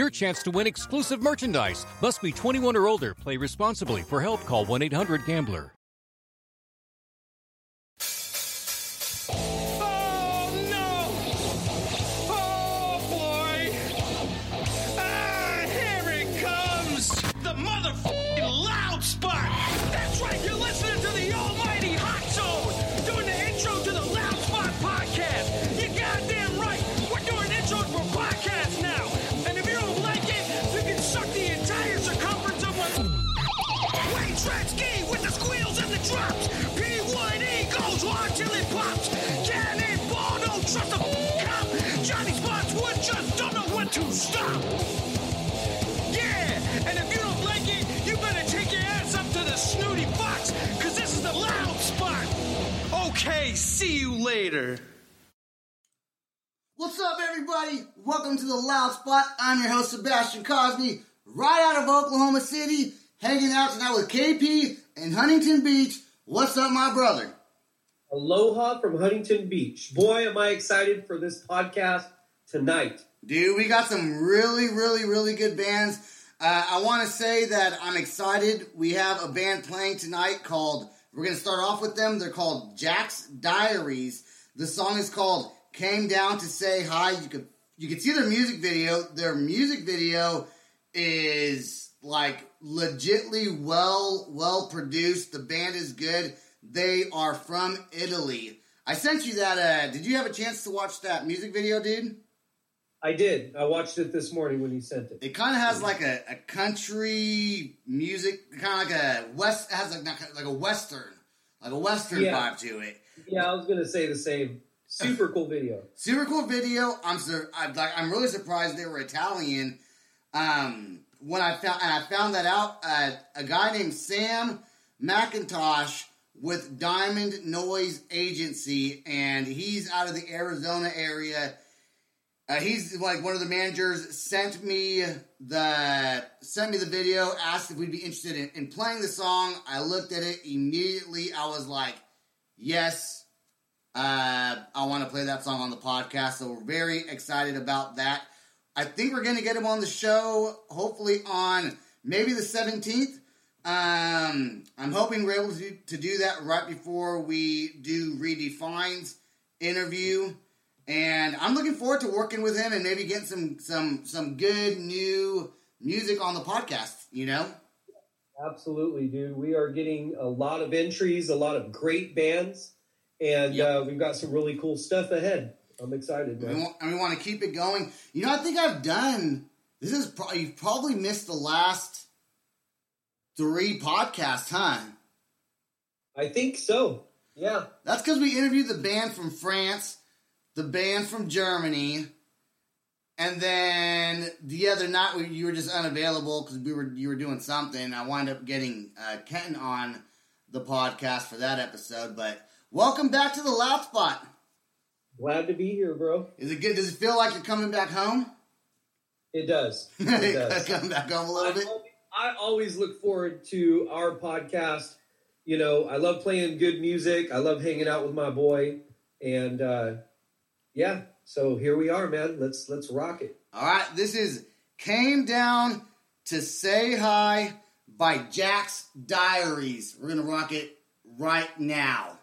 your chance to win exclusive merchandise. Must be 21 or older. Play responsibly. For help, call 1-800-GAMBLER. Oh Tretzky with the squeals and the drops. P1E goes hard till it pops. Cannonball, don't trust a cop. Johnny Spotswood just don't know when to stop. Yeah, and if you don't like it, you better take your ass up to the snooty box, cause this is the loud spot. Okay, see you later. What's up, everybody? Welcome to the Loud Spot. I'm your host, Sebastian Cosby, right out of Oklahoma City, hanging out tonight with KP in Huntington Beach. What's up, my brother? Aloha from Huntington Beach. Boy, am I excited for this podcast tonight. Dude, we got some really, really, really good bands. Uh, I want to say that I'm excited. We have a band playing tonight called, we're going to start off with them. They're called Jax Diaries. The song is called Came Down to Say Hi. You could, you can see their music video. Their music video is like legitly well, well produced. The band is good. They are from Italy. I sent you that. Uh, did you have a chance to watch that music video, dude? I did. I watched it this morning when you sent it. It kind of has like a, a country music, kind of like a west, it has like like a western, like a western Yeah. vibe to it. Yeah, I was to say the same. Super cool video. Super cool video. I'm sur- I'm like I'm really surprised they were Italian. Um, when I found and I found that out, uh, a guy named Sam McIntosh with Diamond Noise Agency, and he's out of the Arizona area. Uh, he's like one of the managers. Sent me the sent me the video. Asked if we'd be interested in, in playing the song. I looked at it immediately. I was like, yes. Uh, I want to play that song on the podcast, so we're very excited about that. I think we're going to get him on the show, hopefully on maybe the 17th. Um, I'm hoping we're able to do, to do that right before we do Redifind's interview. And I'm looking forward to working with him and maybe getting some some some good new music on the podcast, you know? Absolutely, dude. We are getting a lot of entries, a lot of great bands, and Yep. uh, we've got some really cool stuff ahead. I'm excited, We man. want, and we want to keep it going. You know, I think I've done. This is pro- you've probably missed the last three podcasts, huh? I think so. Yeah. That's because we interviewed the band from France, the band from Germany, and then the other night we, you were just unavailable because we were you were doing something. I wound up getting uh, Ken on the podcast for that episode. But welcome back to the Loud Spot. Glad to be here, bro. Is it good? Does it feel like you're coming back home? It does. It does. Come back home a little bit. I always look forward to our podcast. You know, I love playing good music. I love hanging out with my boy, and uh, yeah. So here we are, man. Let's let's rock it. All right, this is Came Down to Say Hi by Jax Diaries. We're going to rock it right now.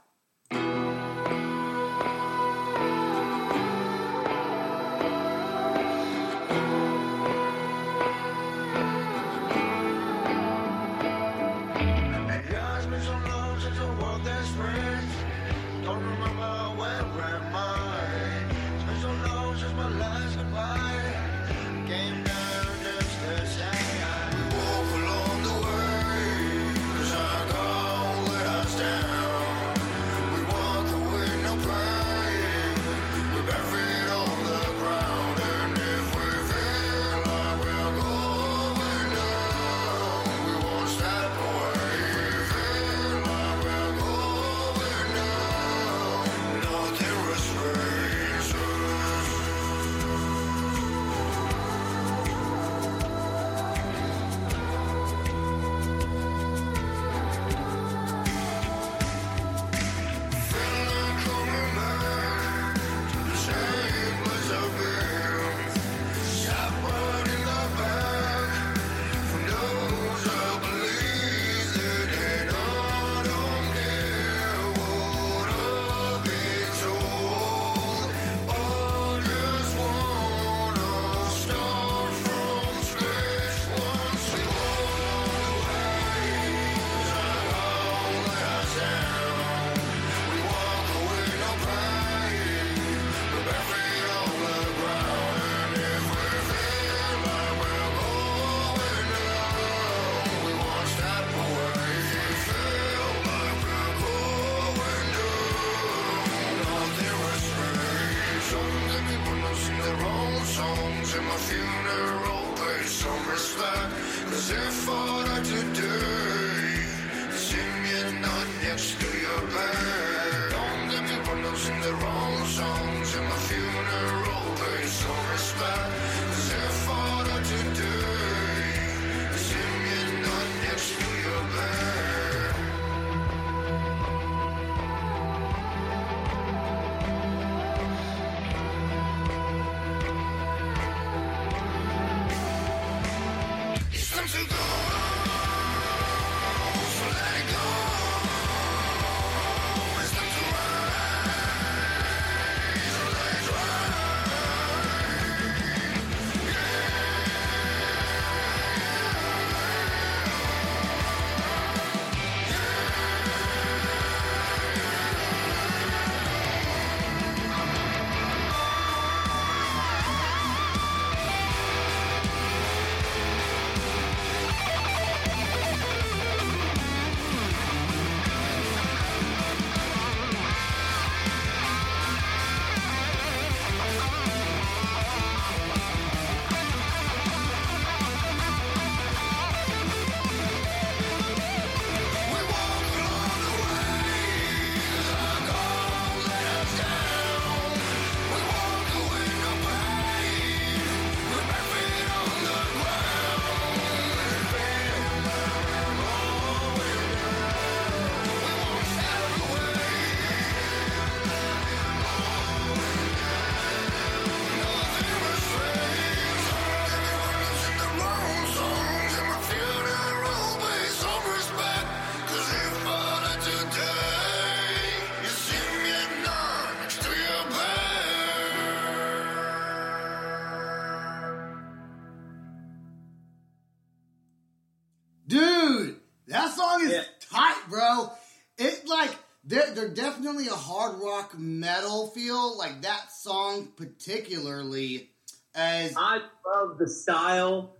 Particularly as I love the style.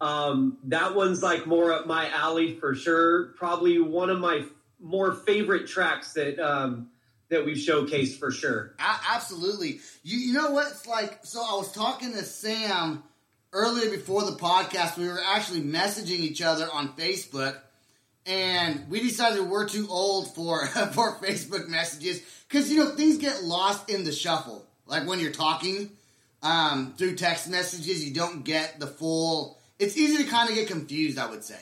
Um, that one's like more up my alley for sure. Probably one of my more favorite tracks that um, that we've showcased for sure. A- absolutely. You you know what? It's like so. I was talking to Sam earlier before the podcast. We were actually messaging each other on Facebook, and we decided we're too old for for Facebook messages because you know things get lost in the shuffle. Like when you're talking um, through text messages, you don't get the full. It's easy to kind of get confused. I would say.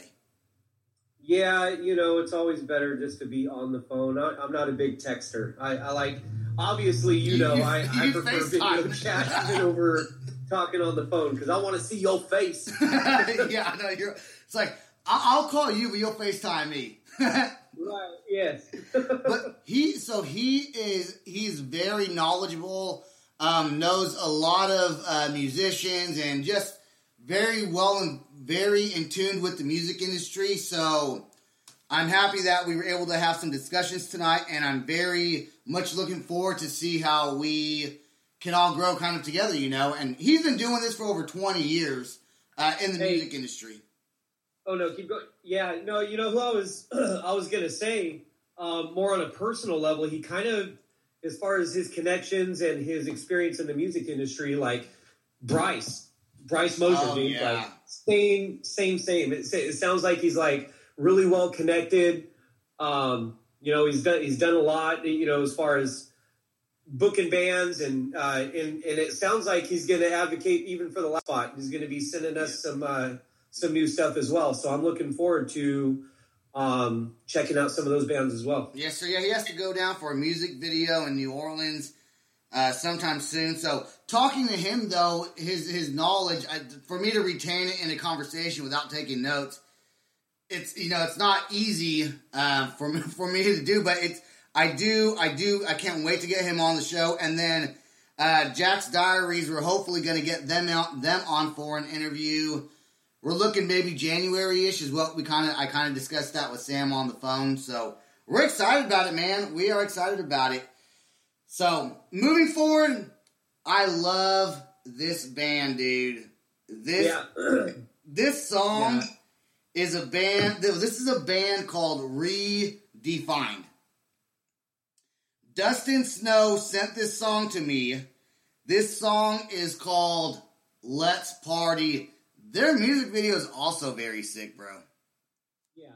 Yeah, you know, it's always better just to be on the phone. I, I'm not a big texter. I, I like, obviously, you, You- know, you- I, I prefer FaceTime. video chat over talking on the phone because I want to see your face. yeah, I know you're. It's like I'll, I'll call you, but you'll Facetime me. right? Yes. but he so he is he's very knowledgeable um, knows a lot of uh, musicians and just very well and very in tune with the music industry so I'm happy that we were able to have some discussions tonight, and I'm very much looking forward to see how we can all grow kind of together, you know. And he's been doing this for over 20 years uh, in the Hey. music industry. Oh no, keep going. Yeah, no, you know who I was I was gonna say um, more on a personal level. He kind of, as far as his connections and his experience in the music industry, like Bryce, Bryce Mosier, Oh, dude, yeah. like same, same, same. It, it sounds like he's like really well connected. Um, you know, he's done he's done a lot. You know, as far as booking bands and uh, and and it sounds like he's going to advocate even for the last spot. He's going to be sending us some uh, some new stuff as well. So I'm looking forward to um, checking out some of those bands as well. Yes, sir. Yeah, he has to go down for a music video in New Orleans uh, sometime soon. So, talking to him though, his his knowledge I, for me to retain it in a conversation without taking notes, it's you know it's not easy uh, for me, for me to do, but it's I do I do I can't wait to get him on the show, and then uh, Jax Diaries. We're hopefully going to get them out them on for an interview. We're looking maybe January ish is what we kind of I kind of discussed that with Sam on the phone. So we're excited about it, man. We are excited about it. So moving forward, I love this band, dude. This Yeah, this song Yeah. is a band. This is a band called Redifind. Dustin Snow sent this song to me. This song is called Let's Party. Their music video is also very sick, bro. yeah.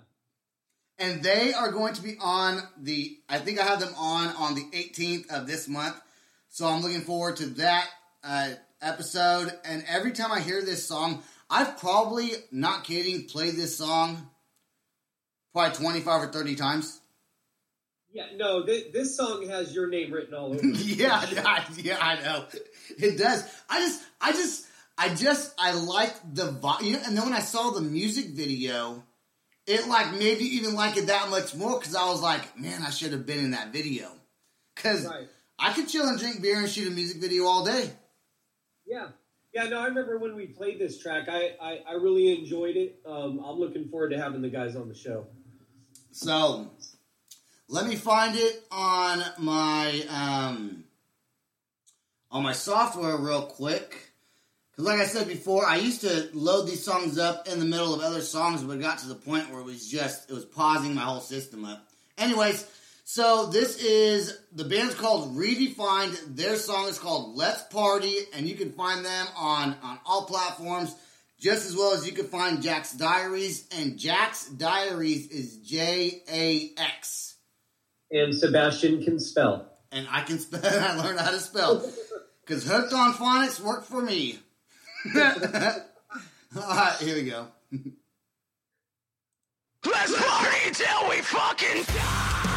And they are going to be on the, I think I have them on on the 18th of this month. So I'm looking forward to that uh, episode. And every time I hear this song, I've probably, not kidding, played this song probably 25 or 30 times. Yeah, no, th- this song has your name written all over it. yeah, I, yeah, I know. It does. I just, I just, I just, I like the vibe. You know, and then when I saw the music video, it like made me even like it that much more because I was like, man, I should have been in that video. Because Right. I could chill and drink beer and shoot a music video all day. Yeah. Yeah, no, I remember when we played this track. I, I, I really enjoyed it. Um, I'm looking forward to having the guys on the show. So let me find it on my um on my software real quick. Cause like I said before, I used to load these songs up in the middle of other songs, but it got to the point where it was just it was pausing my whole system up. Anyways, so this is the band's called Redifind. Their song is called Let's Party, and you can find them on on all platforms, just as well as you can find Jax Diaries. And Jax Diaries is J A X, And Sebastian can spell. and I can spell. I learned how to spell because hooked on phonics worked for me. all right, here we go. Let's party till we fucking die.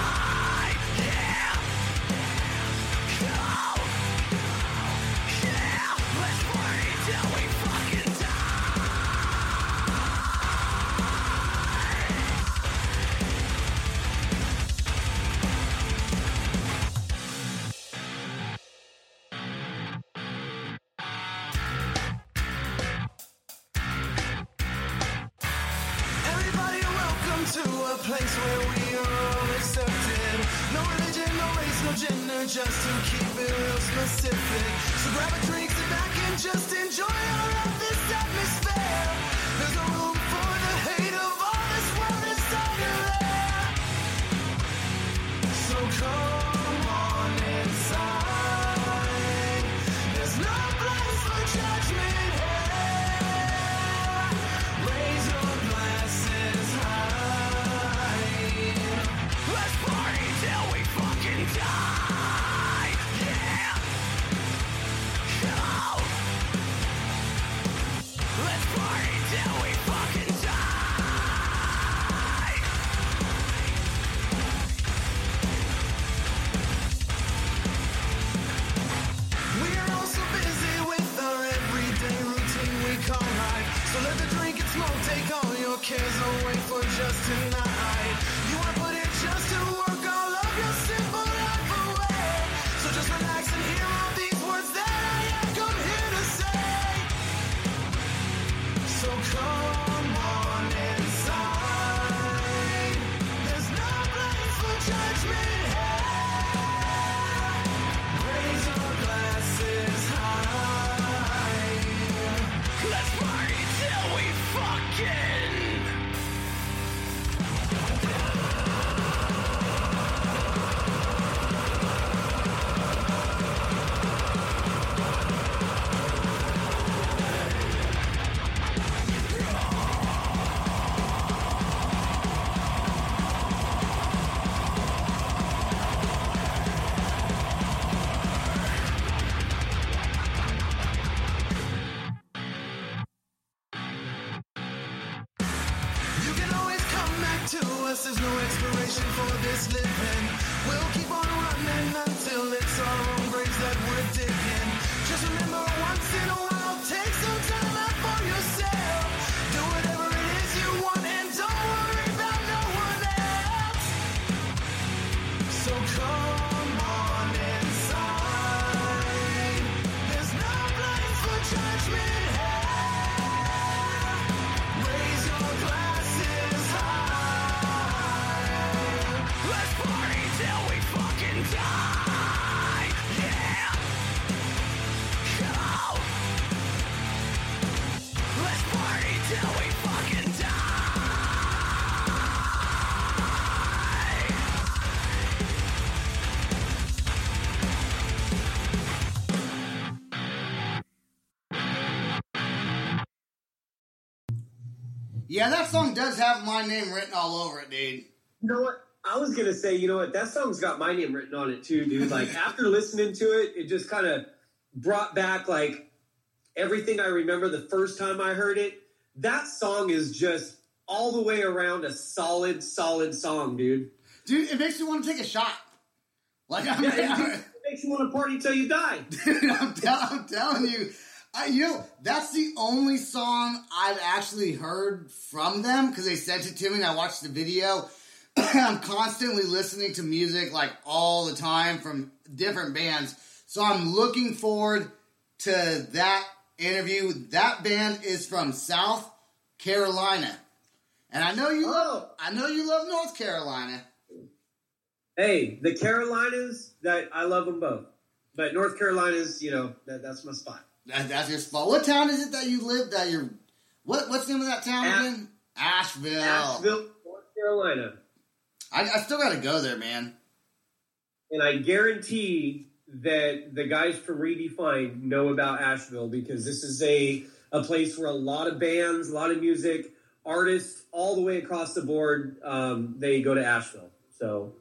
Yeah, that song does have my name written all over it, dude. You know what? I was gonna say, you know what? That song's got my name written on it too, dude. Like after listening to it, it just kind of brought back like everything I remember the first time I heard it. That song is just all the way around a solid, solid song, dude. Dude, it makes you want to take a shot. Like I'm, Yeah, it makes you want to party till you die. Dude, I'm, tell, I'm telling you, I, you know, that's the only song I've actually heard from them because they sent it to me and I watched the video. I'm constantly listening to music like all the time from different bands. So I'm looking forward to that interview. That band is from South Carolina. And I know you love Oh. I know you love North Carolina. Hey, the Carolinas, that I love them both, but North Carolina's, you know, that, that's my spot. That, that's your spot. What town is it that you live? That you're what? What's the name of that town Ash- again? Asheville. Asheville, North Carolina. I, I still got to go there, man. And I guarantee that the guys from Redifind know about Asheville because this is a, a place where a lot of bands, a lot of music, artists, all the way across the board, um, they go to Asheville. So,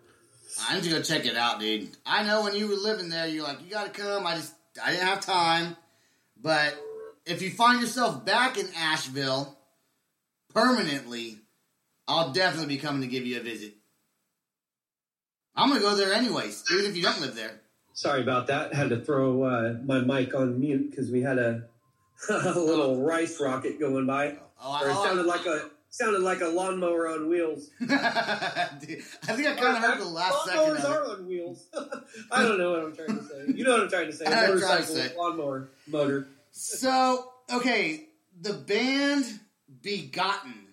I need to go check it out, dude. I know when you were living there, you're like, you got to come. I just I didn't have time, but if you find yourself back in Asheville permanently, I'll definitely be coming to give you a visit. I'm gonna go there anyways, even if you don't live there. sorry about that. Had to throw uh, my mic on mute because we had a, a little rice rocket going by. Oh, Or it I- sounded like a sounded like a lawnmower on wheels. Dude, I think I kind of heard the last second Lawnmowers are on wheels. I don't know what I'm trying to say. You know what I'm trying to say. I know what to Motorcycle, say. lawnmower, motor. So, okay, the band Begotten.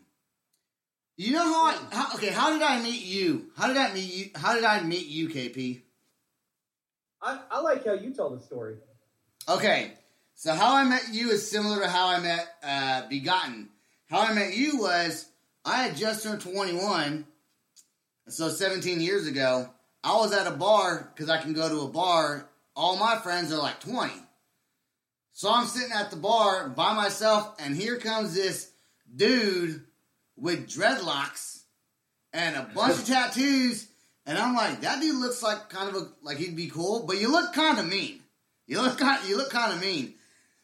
You know how I how, okay? How did I meet you? How did I meet you? How did I meet you, KP? I, I like how you tell the story. Okay, so how I met you is similar to how I met uh, Begotten. How I met you was I had just turned 21, so 17 years ago. I was at a bar because I can go to a bar. All my friends are like 20. So I'm sitting at the bar by myself, and here comes this dude with dreadlocks and a bunch of tattoos. And I'm like, that dude looks like kind of a, like he'd be cool, but you look kind of mean. You look kind, you look kind of mean.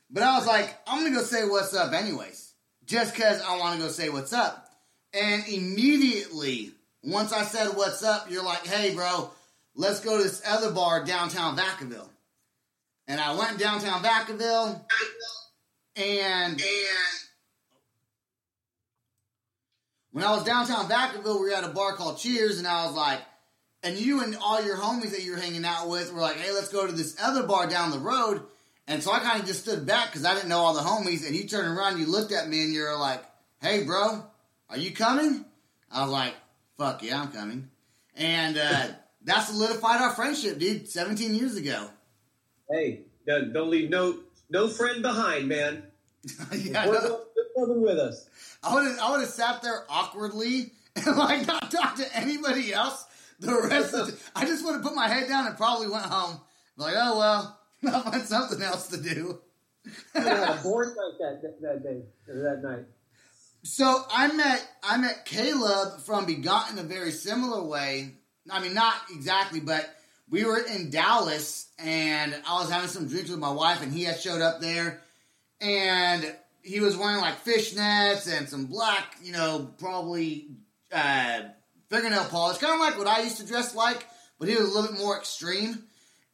But I was like, I'm gonna go say what's up anyways, just cause I want to go say what's up. And immediately, once I said what's up, you're like, hey, bro, let's go to this other bar downtown Vacaville. And I went downtown Vacaville, and when I was downtown Vacaville, we were at a bar called Cheers, and I was like, and you and all your homies that you were hanging out with were like, hey, let's go to this other bar down the road. And so I kind of just stood back because I didn't know all the homies. And you turned around, you looked at me, and you're like, hey, bro, are you coming? I was like, fuck yeah, I'm coming. And uh, that solidified our friendship, dude. 17 years ago. Hey, don't leave no no friend behind, man. yeah, no. Coming with us. I would have I would have sat there awkwardly and like not talked to anybody else the rest of the, I just would have put my head down and probably went home. Like, oh well, I'll find something else to do. A board night that that day or that night. So I met I met Caleb from Begotten a very similar way. I mean, not exactly, but we were in Dallas and I was having some drinks with my wife, and he had showed up there, and he was wearing like fishnets and some black, you know, probably uh, fingernail polish, kind of like what I used to dress like, but he was a little bit more extreme.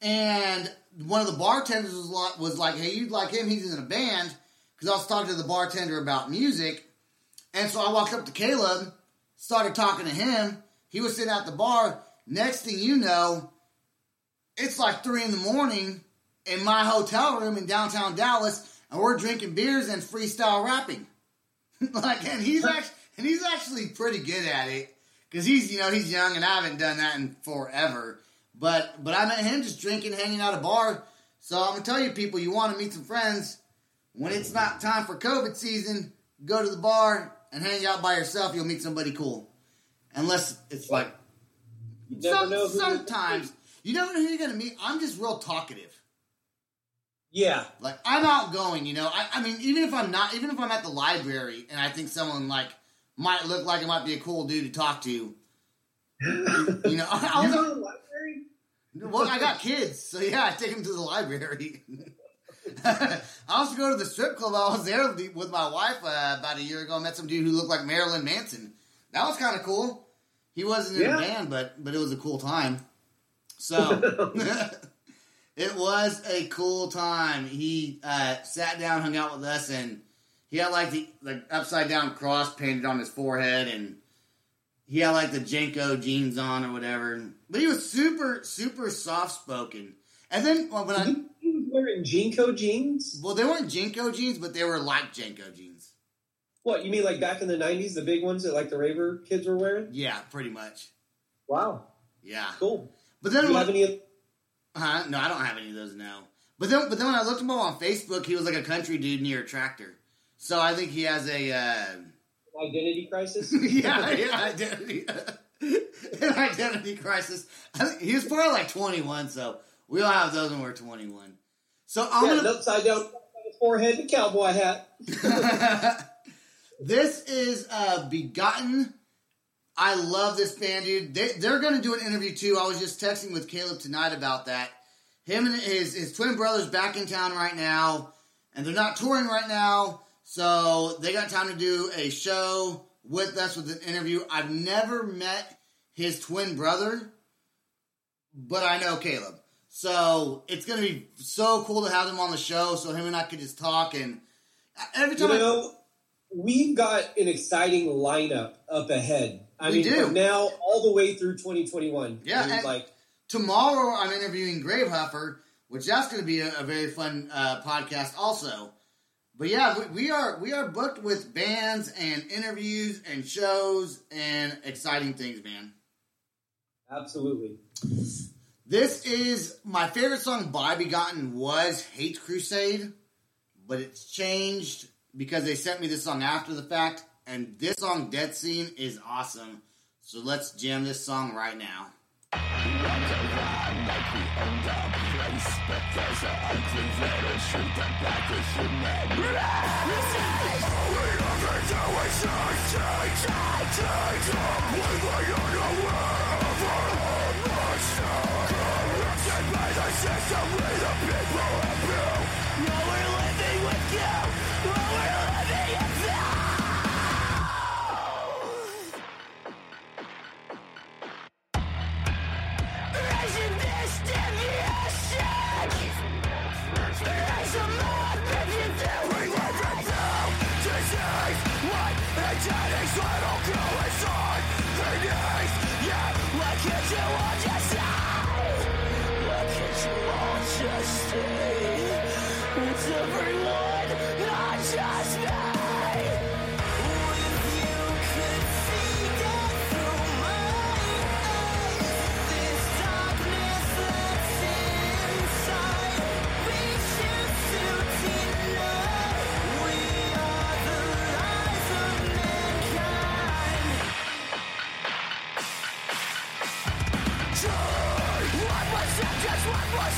And one of the bartenders was like, was like "Hey, you'd like him? He's in a band." Because I was talking to the bartender about music, and so I walked up to Caleb, started talking to him. He was sitting at the bar. Next thing you know, it's like three in the morning in my hotel room in downtown Dallas, and we're drinking beers and freestyle rapping. like, and he's actually and he's actually pretty good at it because he's you know he's young and I haven't done that in forever. But but I met him just drinking, hanging out at a bar. So I'm gonna tell you, people, you want to meet some friends when it's not time for COVID season. Go to the bar and hang out by yourself. You'll meet somebody cool, unless it's like You never some- know who you're gonna sometimes you never know who you're gonna meet. I'm just real talkative. Yeah, Like I'm outgoing, you know. I, I mean, even if I'm not, even if I'm at the library and I think someone like might look like it might be a cool dude to talk to, you know, I, I you was, go to the library. well, I got kids, so yeah, I take them to the library. I also go to the strip club. I was there with my wife uh, about a year ago. I met some dude who looked like Marilyn Manson. That was kind of cool. He wasn't in Yeah. a band, but but it was a cool time. So it was a cool time. He uh, sat down, hung out with us, and he had like the like upside down cross painted on his forehead, and he had like the JNCO jeans on or whatever. But he was super super soft spoken. And then well, when I He, was wearing JNCO jeans. well, they weren't JNCO jeans, but they were like JNCO jeans. What you mean, like back in the '90s, the big ones that like the raver kids were wearing? Yeah, pretty much. Wow, Yeah. cool. But Do then you when- have any? Huh? No, I don't have any of those now. But then, but then when I looked him up on Facebook, he was like a country dude near a tractor. So I think he has a uh, Identity crisis? yeah, yeah, identity, an identity crisis. He was probably like twenty one. So we all have those when we're twenty one. So I'm yeah, gonna. upside down forehead, and cowboy hat. this is uh, Begotten. I love this band, dude. They, they're going to do an interview too. I was just texting with Caleb tonight about that. Him and his, his twin brothers back in town right now, and they're not touring right now, so they got time to do a show with us with an interview. I've never met his twin brother, but I know Caleb. So it's going to be so cool to have them on the show so him and I could just talk. And every You time I. know, we've got an exciting lineup up ahead. I We mean, do. now all the way through 2021. Yeah, I mean, like Tomorrow, I'm interviewing Gravehuffer, which that's going to be a, a very fun uh, podcast, also. But yeah, we, we are we are booked with bands and interviews and shows and exciting things, man. absolutely. This is my favorite song by Begotten was Hate Crusade, but it's changed because they sent me this song after the fact, and this song Dead Scene is awesome. So let's jam this song right now.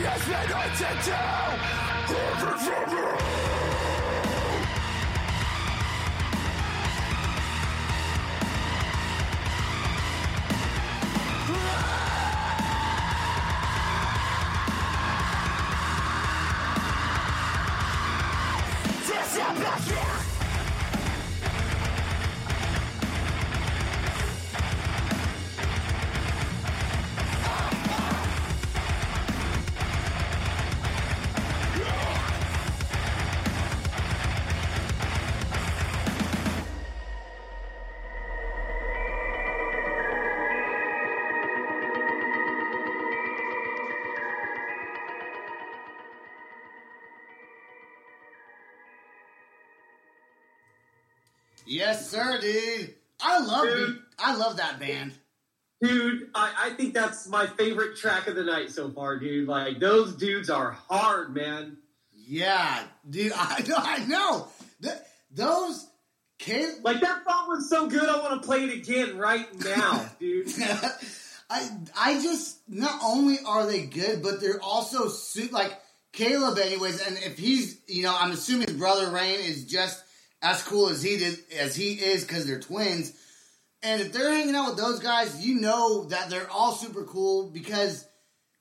Yes, sir, dude. I love Dude. I love that band. Dude, I, I think that's my favorite track of the night so far, dude. Like those dudes are hard, man. Yeah, dude. I know. I know. Th- those kids. Like that song was so good, I want to play it again right now, dude. I I just not only are they good, but they're also su- like Caleb, anyways. And if he's, you know, I'm assuming his brother Rain is just as cool as he did as he is because they're twins. And if they're hanging out with those guys, you know that they're all super cool because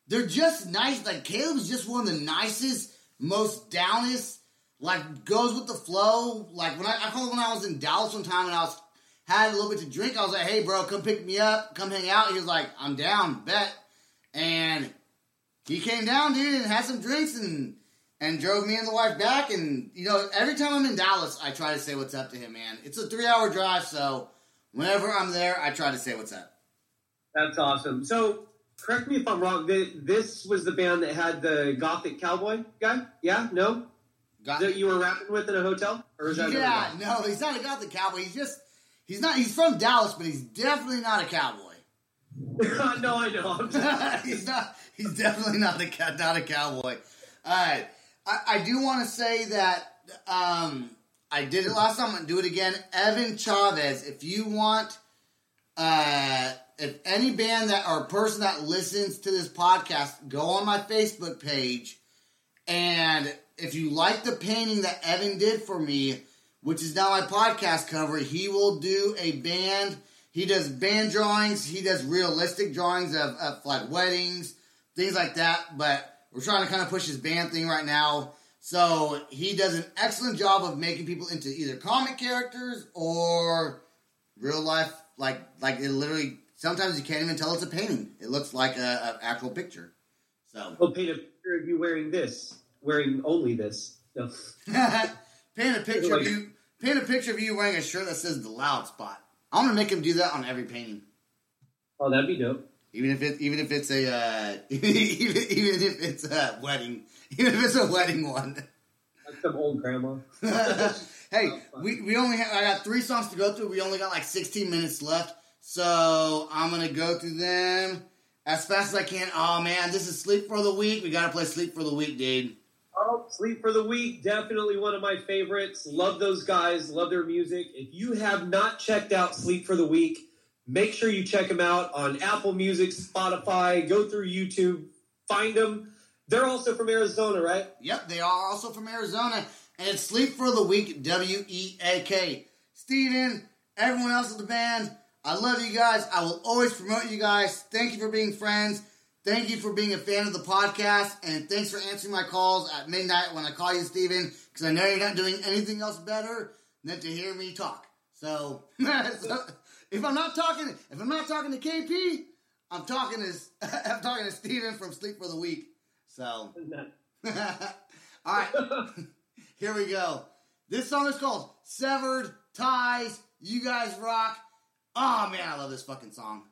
they're just nice. Like Caleb's just one of the nicest, most downest, like goes with the flow. Like when I, I called when I was in Dallas one time and I was had a little bit to drink. I was like, "Hey, bro, come pick me up, come hang out." He was like, "I'm down, bet." And he came down, dude, and had some drinks and and drove me and the wife back. And you know, every time I'm in Dallas, I try to say what's up to him, man. It's a three hour drive, so whenever I'm there, I try to say what's up. That's awesome. So, correct me if I'm wrong. This was the band that had the Gothic Cowboy guy. Yeah, no, Got, that you were rapping with in a hotel, or is that yeah, no, he's not a Gothic cowboy. He's just he's not. He's from Dallas, but he's definitely not a cowboy. no, I know. I'm he's not. He's definitely not a not a cowboy. All right, I, I do want to say that um, I did it last time. I'm gonna do it again. Evan Chavez. If you want, uh, if any band that or person that listens to this podcast, go on my Facebook page, and if you like the painting that Evan did for me, which is now my podcast cover, he will do a band. He does band drawings. He does realistic drawings of, of like weddings, things like that. But we're trying to kind of push his band thing right now. So he does an excellent job of making people into either comic characters or real life. Like like it literally. Sometimes you can't even tell it's a painting. It looks like a, a actual picture. So paint a picture of you wearing this, wearing only this. No. paint a picture of you. Paint a picture of you wearing a shirt that says the loud spot. I'm gonna make him do that on every painting. Oh, that'd be dope. Even if it, even if it's a, uh, even, even if it's a wedding, even if it's a wedding one. That's some old grandma. hey, we, we only have, I got three songs to go through. We only got like 16 minutes left. So I'm going to go through them as fast as I can. Oh man, this is Sleep for the Weak. We got to play Sleep for the Weak, dude. Oh, Sleep for the Weak, definitely one of my favorites. Love those guys, love their music. If you have not checked out Sleep for the Weak, make sure you check them out on Apple Music, Spotify, go through YouTube, find them. They're also from Arizona, right? Yep, they are also from Arizona. And Sleep for the Weak, W E A K. Steven, everyone else in the band, I love you guys. I will always promote you guys. Thank you for being friends. Thank you for being a fan of the podcast. And thanks for answering my calls at midnight when I call you, Steven, because I know you're not doing anything else better than to hear me talk. So, so if I'm not talking, if I'm not talking to KP, I'm talking to I'm talking to Steven from Sleep for the Weak. So. All right, here we go. This song is called Severed Ties. You guys rock. Oh man, I love this fucking song.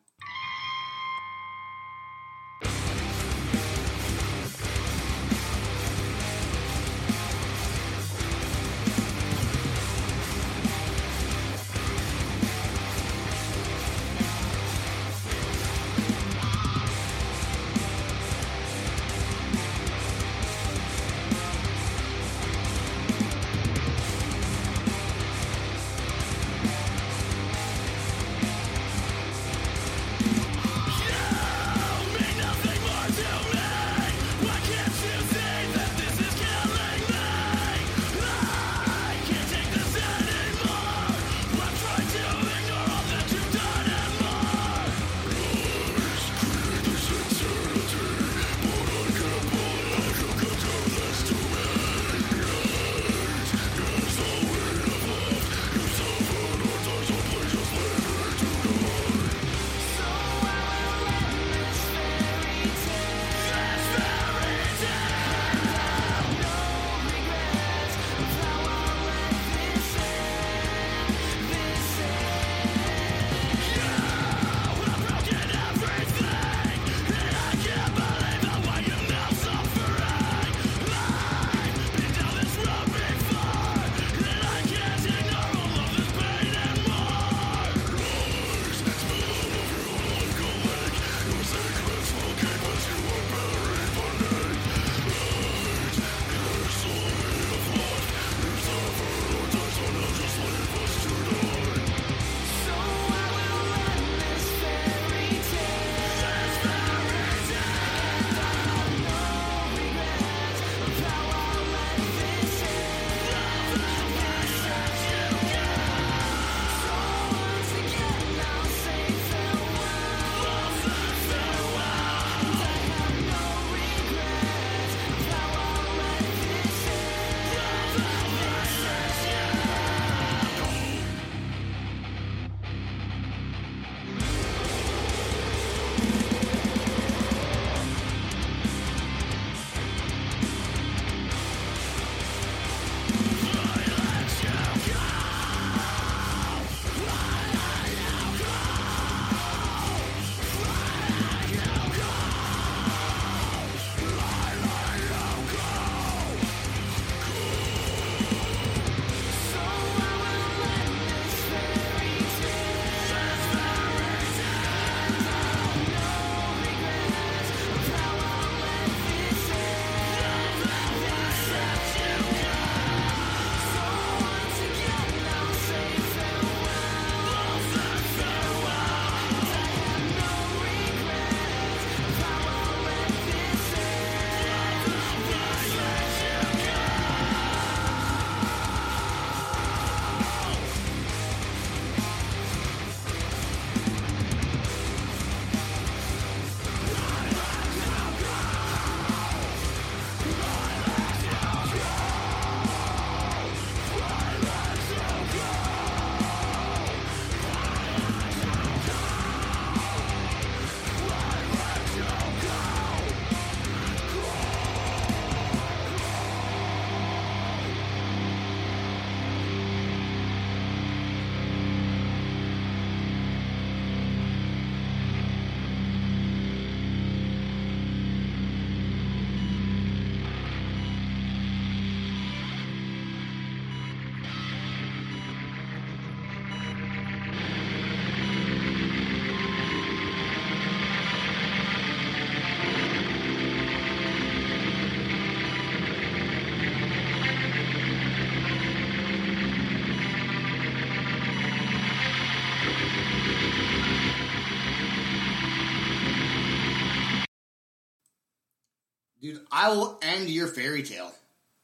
I will end your fairy tale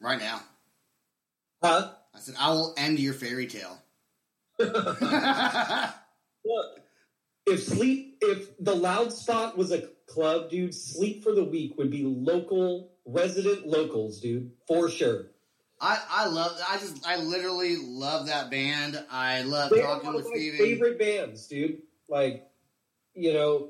right now. Huh? I said, I will end your fairy tale. Look, if sleep, if the loud spot was a club, dude, sleep for the weak would be local resident locals, dude, for sure. I, I love, I just, I literally love that band. I love They're talking one of with my Steven. favorite bands, dude. Like, you know,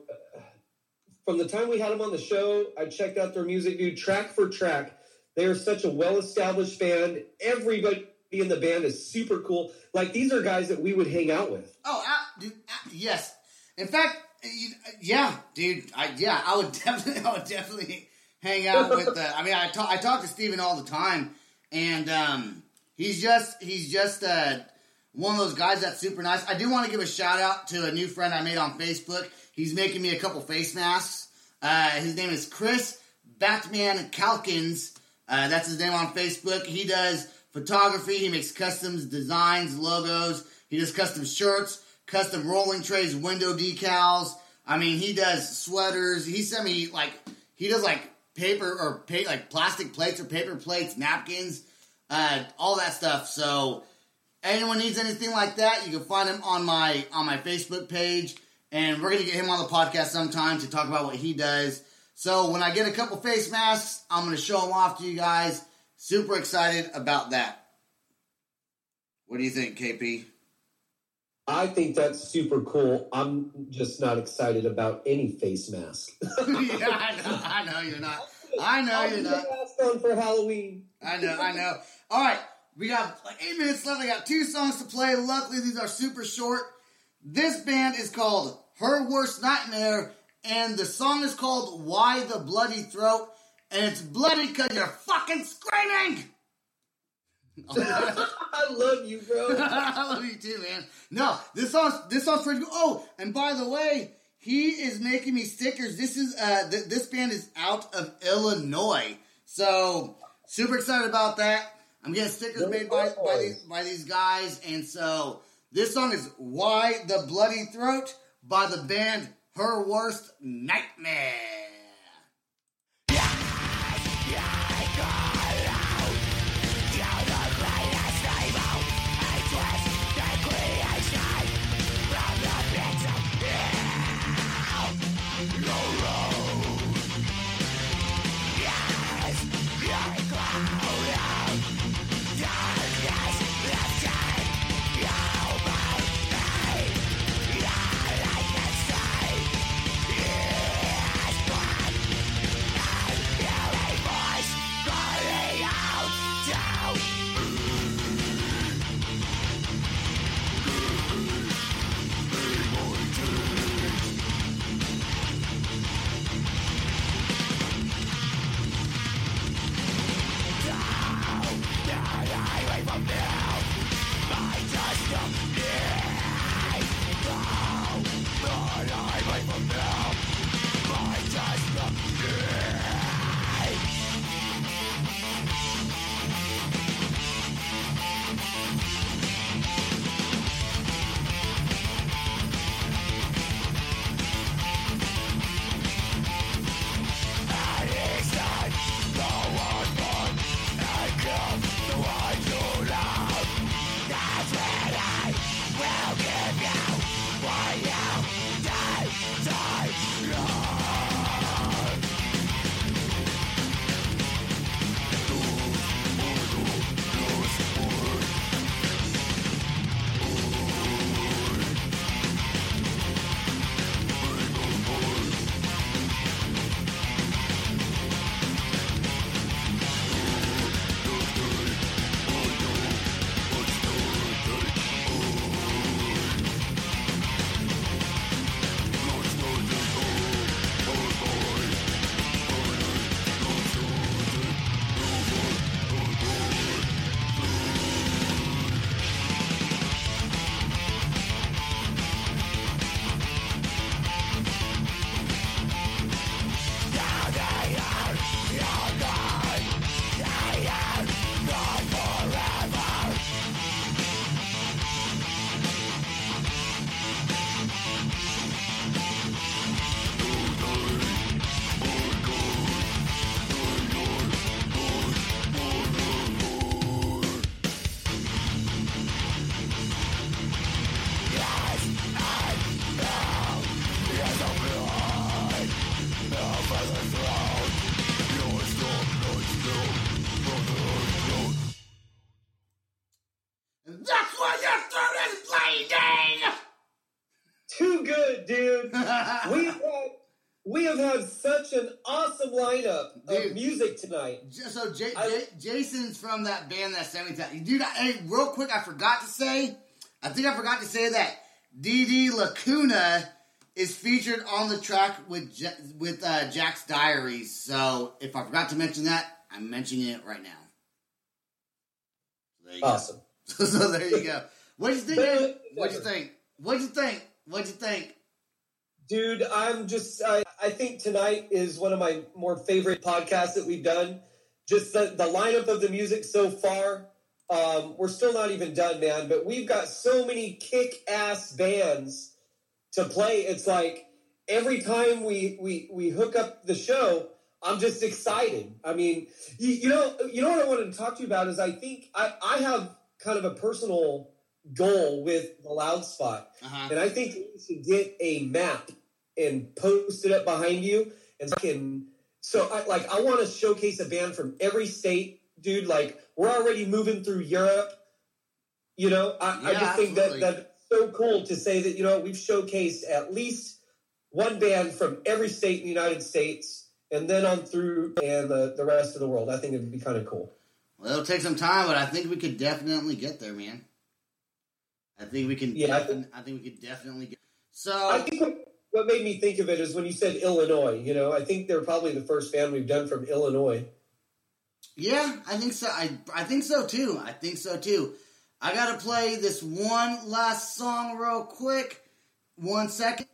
from the time we had them on the show, I checked out their music, dude, track for track. They are such a well-established band. Everybody in the band is super cool. Like these are guys that we would hang out with. Oh, uh, dude, uh, yes. In fact, yeah, dude, I, yeah, I would definitely, I would definitely hang out with. Uh, I mean, I talk, I talk to Steven all the time, and um, he's just, he's just uh, one of those guys that's super nice. I do want to give a shout out to a new friend I made on Facebook. He's making me a couple face masks. Uh, his name is Chris Batman Calkins. Uh, that's his name on Facebook. He does photography. He makes customs designs, logos. He does custom shirts, custom rolling trays, window decals. I mean, he does sweaters. He sent me like he does like paper or pa- like plastic plates or paper plates, napkins, uh, all that stuff. So anyone needs anything like that, you can find him on my on my Facebook page, and we're gonna get him on the podcast sometime to talk about what he does. So when I get a couple face masks, I'm gonna show them off to you guys. Super excited about that. What do you think, KP? I think that's super cool. I'm just not excited about any face mask. yeah, I know, I know you're not. I know I'll you're not. mask on for Halloween. I know, I know. All right, we got like eight minutes left. I got two songs to play. Luckily, these are super short. This band is called Her Worst Nightmare, and the song is called Why the Bloody Throat, and it's bloody because you're fucking screaming. I love you, bro. I love you too, man. No, this song's this song's pretty good. Oh, and by the way, he is making me stickers. This is uh th- this band is out of Illinois, so super excited about that. I'm getting stickers made by by these by these guys, and so this song is "Why the Bloody Throat" by the band Her Worst Nightmare. From that band that sent me that. Dude, I, hey, real quick, I forgot to say. I think I forgot to say that DD Lacuna is featured on the track with J- with uh, Jax Diaries. So if I forgot to mention that, I'm mentioning it right now. There you go. Awesome. So, so there you go. What'd you think? What'd you think? What'd you think? What'd you think? Dude, I'm just, I, I think tonight is one of my more favorite podcasts that we've done. Just the, the lineup of the music so far. Um, we're still not even done, man, but we've got so many kick ass bands to play. It's like every time we, we, we hook up the show, I'm just excited. I mean, you, you know, you know what I wanted to talk to you about is I think I, I have kind of a personal goal with the loud spot. Uh-huh. And I think you should get a map and post it up behind you. And so I can, so I like, I want to showcase a band from every state, dude. Like, we're already moving through Europe. You know, I, I Yeah, just think that that's so cool to say that, you know, we've showcased at least one band from every state in the United States and then on through and the, the rest of the world. I think it'd be kind of cool. Well, it'll take some time, but I think we could definitely get there, man. I think we can. Yeah, I defin- I think we could definitely get. So I think what, made me think of it is when you said Illinois. You know, I think they're probably the first band we've done from Illinois. Yeah, I think so. I I think so too. I think so too. I gotta play this one last song real quick. One second.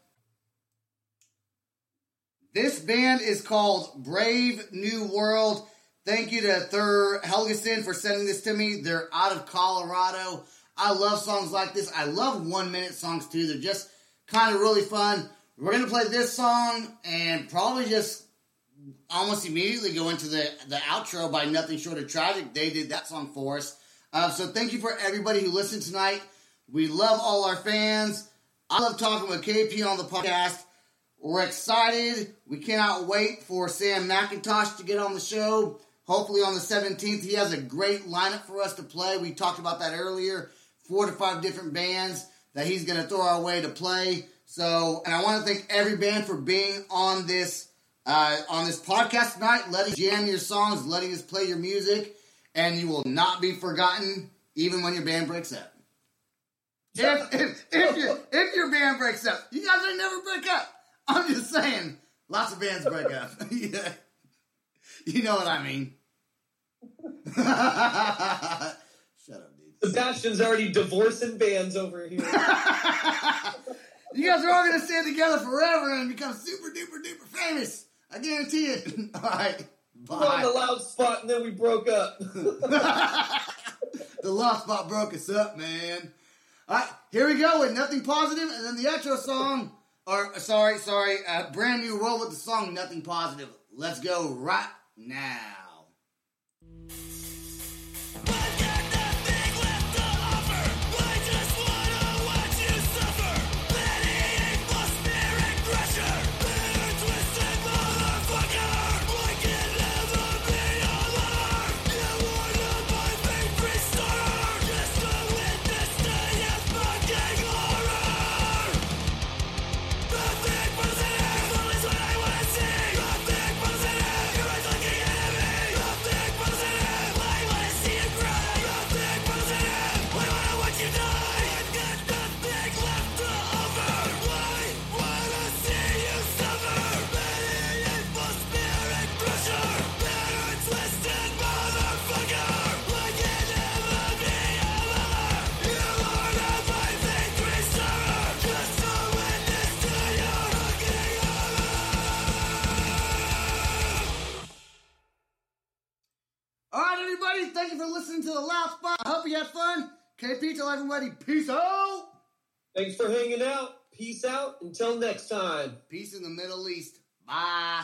This band is called Brave New World. Thank you to Thur Helgeson for sending this to me. They're out of Colorado. I love songs like this. I love one minute songs too. They're just kind of really fun. We're gonna play this song and probably just almost immediately go into the the outro by Nothing Short of Tragic. They did that song for us. Uh, so thank you for everybody who listened tonight. We love all our fans. I love talking with KP on the podcast. We're excited. We cannot wait for Sam McIntosh to get on the show. Hopefully on the 17th. He has a great lineup for us to play. We talked about that earlier. Four to five different bands that he's going to throw our way to play. So, and I want to thank every band for being on this uh, on this podcast tonight, letting us jam your songs, letting us play your music, and you will not be forgotten even when your band breaks up. If, if, if, your, if your band breaks up, you guys ain't never break up. I'm just saying, lots of bands break up. yeah. You know what I mean. Shut up, dude. Sebastian's already divorcing bands over here. You guys are all gonna stay together forever and become super duper duper famous. I guarantee it. all right. We're on the Bye. loud spot and then we broke up. The lost spot broke us up, man. All right, here we go with nothing positive, and then the outro song. Or sorry, sorry, uh, Brave New World with the song "Nothing Positive." Let's go right now. Thanks for hanging out. Peace out. Until next time. Peace in the Middle East. Bye.